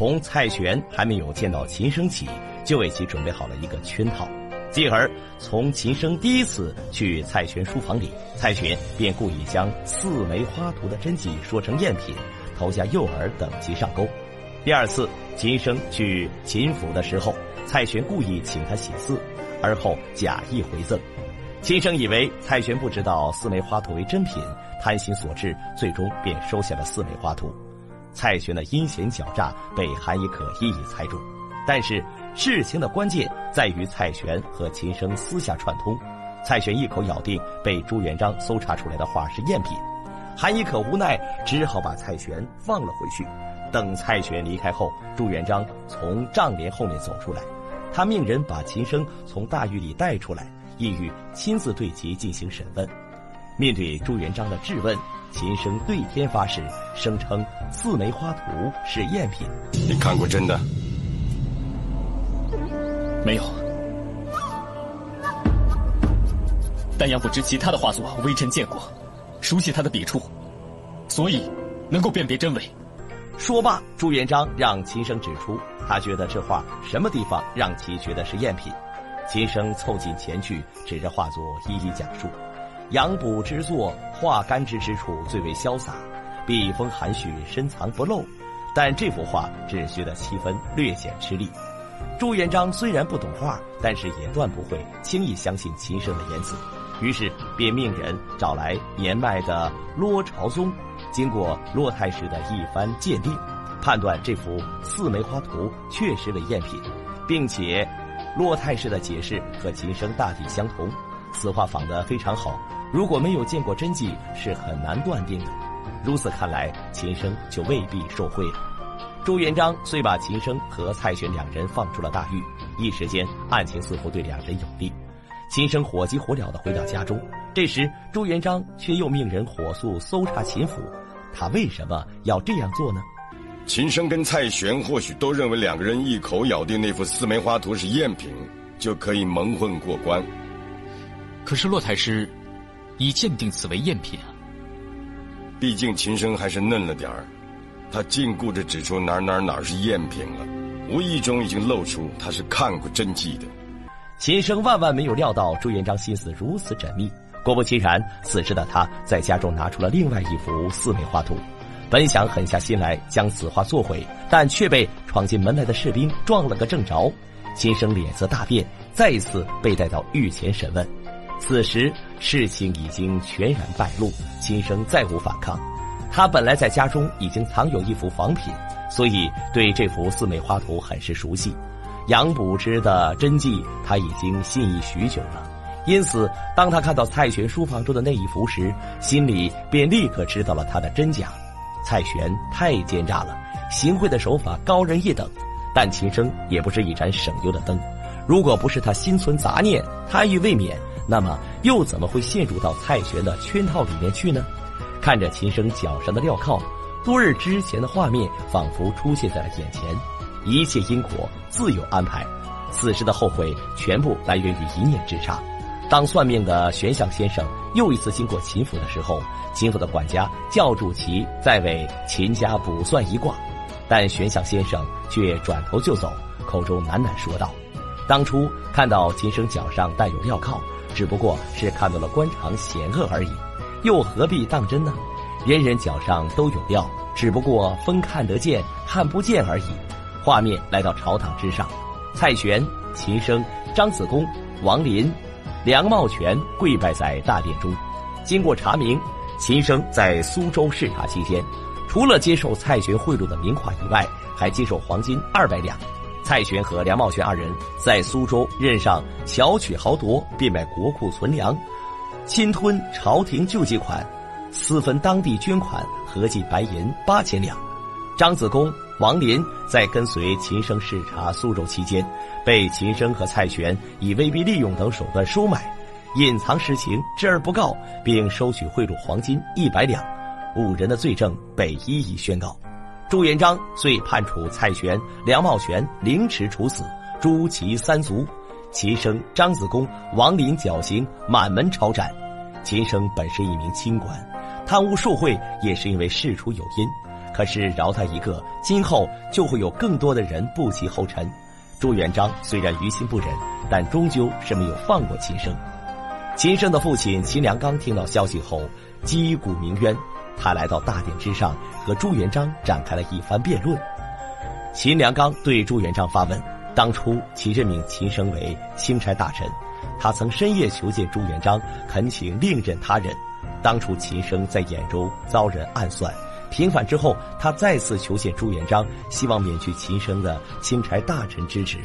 从蔡玄还没有见到秦升起，就为其准备好了一个圈套。继而，从秦升第一次去蔡玄书房里，蔡玄便故意将四梅花图的真迹说成赝品，投下诱饵等其上钩。第二次，秦升去秦府的时候，蔡玄故意请他写字，而后假意回赠。秦升以为蔡玄不知道四梅花图为真品，贪心所致，最终便收下了四梅花图。蔡玄的阴险狡诈被韩一可一一猜中，但是。事情的关键在于蔡玄和秦升私下串通，蔡玄一口咬定被朱元璋搜查出来的画是赝品，韩一可无奈只好把蔡玄放了回去。等蔡玄离开后，朱元璋从帐帘后面走出来，他命人把秦升从大狱里带出来，意欲亲自对其进行审问。面对朱元璋的质问，秦升对天发誓，声称四梅花图是赝品。你看过真的？没有，但杨不知其他的画作，微臣见过，熟悉他的笔触，所以能够辨别真伪。说罢，朱元璋让秦升指出，他觉得这画什么地方让其觉得是赝品。秦升凑近前去，指着画作一一讲述。杨补之作，画干之之处最为潇洒，笔锋含蓄，深藏不露。但这幅画只学得七分，略显吃力。朱元璋虽然不懂画，但是也断不会轻易相信秦升的言辞，于是便命人找来年迈的骆朝宗，经过骆太师的一番鉴定，判断这幅四梅花图确实为赝品，并且骆太师的解释和秦升大体相同，此画仿得非常好，如果没有见过真迹，是很难断定的。如此看来，秦升就未必受贿了。朱元璋虽把秦升和蔡玄两人放出了大狱，一时间案情似乎对两人有利。秦升火急火燎地回到家中，这时朱元璋却又命人火速搜查秦府。他为什么要这样做呢？秦升跟蔡玄或许都认为两个人一口咬定那幅四梅花图是赝品，就可以蒙混过关。可是骆太师已鉴定此为赝品啊。毕竟秦升还是嫩了点儿。他禁锢着指出哪哪哪是赝品了，无意中已经露出他是看过真迹的。秦升万万没有料到朱元璋心思如此缜密，果不其然，此时的他在家中拿出了另外一幅四美画图，本想狠下心来将此画作毁，但却被闯进门来的士兵撞了个正着。秦升脸色大变，再一次被带到御前审问。此时事情已经全然败露，秦升再无反抗。他本来在家中已经藏有一幅仿品，所以对这幅四梅花图很是熟悉。杨补之的真迹，他已经信以许久了。因此，当他看到蔡玄书房中的那一幅时，心里便立刻知道了他的真假。蔡玄太奸诈了，行贿的手法高人一等。但秦升也不是一盏省油的灯，如果不是他心存杂念，贪欲未泯，那么又怎么会陷入到蔡玄的圈套里面去呢？看着秦升脚上的镣铐，多日之前的画面仿佛出现在了眼前。一切因果自有安排，此时的后悔全部来源于一念之差。当算命的玄相先生又一次经过秦府的时候，秦府的管家叫住其再为秦家卜算一卦，但玄相先生却转头就走，口中喃喃说道：“当初看到秦升脚上带有镣铐，只不过是看到了官场险恶而已。”又何必当真呢？人人脚上都有料，只不过分看得见，看不见而已。画面来到朝堂之上，蔡玄、秦升、张子恭、王林、梁茂全跪拜在大殿中。经过查明，秦升在苏州视察期间，除了接受蔡玄贿赂的名画以外，还接受黄金二百两。蔡玄和梁茂玄二人在苏州任上巧取豪夺，变卖国库存粮。侵吞朝廷救济款，私分当地捐款，合计白银八千两。张子恭、王林在跟随秦升视察苏州期间，被秦升和蔡玄以威逼利诱等手段收买，隐藏实情，知而不告，并收取贿赂黄金一百两。五人的罪证被一一宣告，朱元璋遂判处蔡玄、梁茂全凌迟处死，诛其三族。秦升、张子恭、王林绞刑，满门抄斩。秦升本是一名清官，贪污受贿也是因为事出有因。可是饶他一个，今后就会有更多的人步其后尘。朱元璋虽然于心不忍，但终究是没有放过秦升。秦升的父亲秦良刚听到消息后，击鼓鸣冤，他来到大殿之上，和朱元璋展开了一番辩论。秦良刚对朱元璋发问：当初其任命秦升为钦差大臣，他曾深夜求见朱元璋，恳请另任他人。当初秦升在兖州遭人暗算。平反之后，他再次求见朱元璋，希望免去秦升的钦差大臣之职。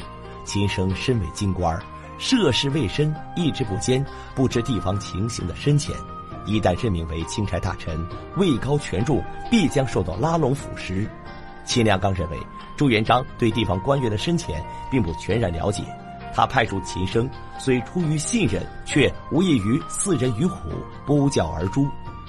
秦升身为京官，涉世未深，意志不坚，不知地方情形的深浅。一旦任命为钦差大臣，位高权重，必将受到拉拢腐蚀。秦良刚认为，朱元璋对地方官员的深浅并不全然了解。他派出秦升，虽出于信任，却无异于四人于虎，不教而诛。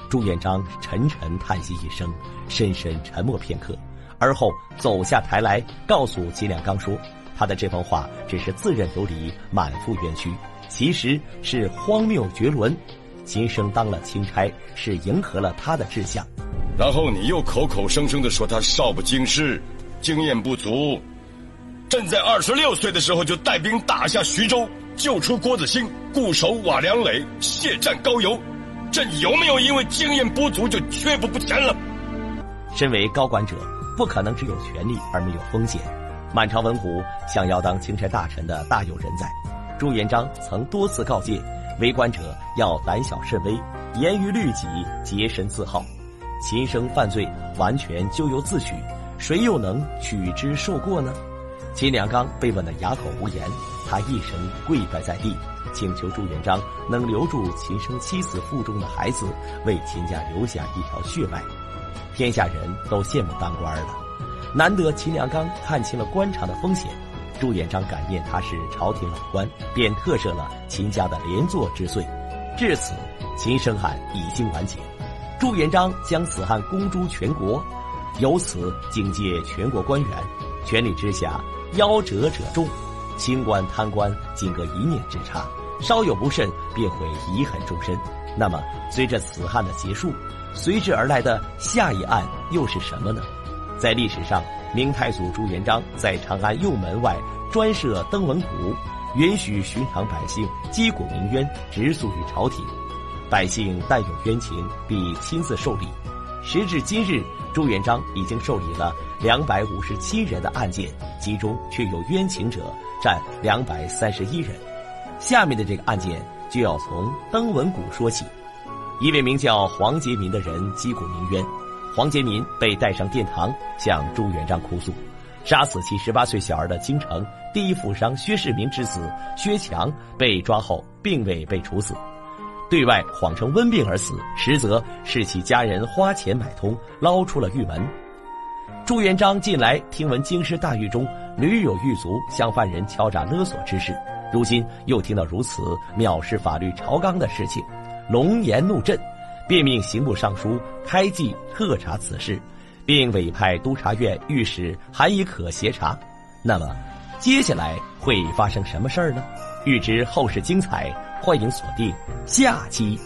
朱元璋沉沉叹息一声，深深沉默片刻，而后走下台来，告诉秦良刚说：“他的这番话只是自认有理，满腹冤屈，其实是荒谬绝伦。秦升当了钦差，是迎合了他的志向。然后你又口口声声的说他少不经事，经验不足。朕在二十六岁的时候就带兵打下徐州，救出郭子兴，固守瓦良垒，血战高邮。”朕有没有因为经验不足就缺步不前了？身为高管者，不可能只有权力而没有风险。满朝文武想要当钦差大臣的大有人在。朱元璋曾多次告诫为官者要胆小慎微，严于律己，洁身自好。秦升犯罪完全咎由自取，谁又能取之受过呢？秦良刚被问得哑口无言，他一声跪拜在地。请求朱元璋能留住秦升妻子腹中的孩子，为秦家留下一条血脉。天下人都羡慕当官了，难得秦良刚看清了官场的风险。朱元璋感念他是朝廷老官，便特赦了秦家的连坐之罪。至此，秦生案已经完结。朱元璋将此案公诸全国，由此警戒全国官员：权力之下，夭折者众。清官贪官仅隔一念之差，稍有不慎便会遗恨终身。那么，随着此案的结束，随之而来的下一案又是什么呢？在历史上，明太祖朱元璋在长安右门外专设登闻鼓，允许寻常百姓击鼓鸣冤，直诉于朝廷。百姓但有冤情，必亲自受理。时至今日，朱元璋已经受理了两百五十七人的案件，其中却有冤情者。占两百三十一人，下面的这个案件就要从登闻鼓说起。一位名叫黄杰民的人击鼓鸣冤，黄杰民被带上殿堂，向朱元璋哭诉，杀死其十八岁小儿的京城第一富商薛世民之子薛强被抓后，并未被处死，对外谎称温病而死，实则是其家人花钱买通，捞出了狱门。朱元璋近来听闻京师大狱中屡有狱卒向犯人敲诈勒索之事，如今又听到如此藐视法律朝纲的事情，龙颜怒震，便命刑部尚书开记特查此事，并委派督察院御史韩以可协查。那么，接下来会发生什么事儿呢？欲知后事精彩，欢迎锁定下期。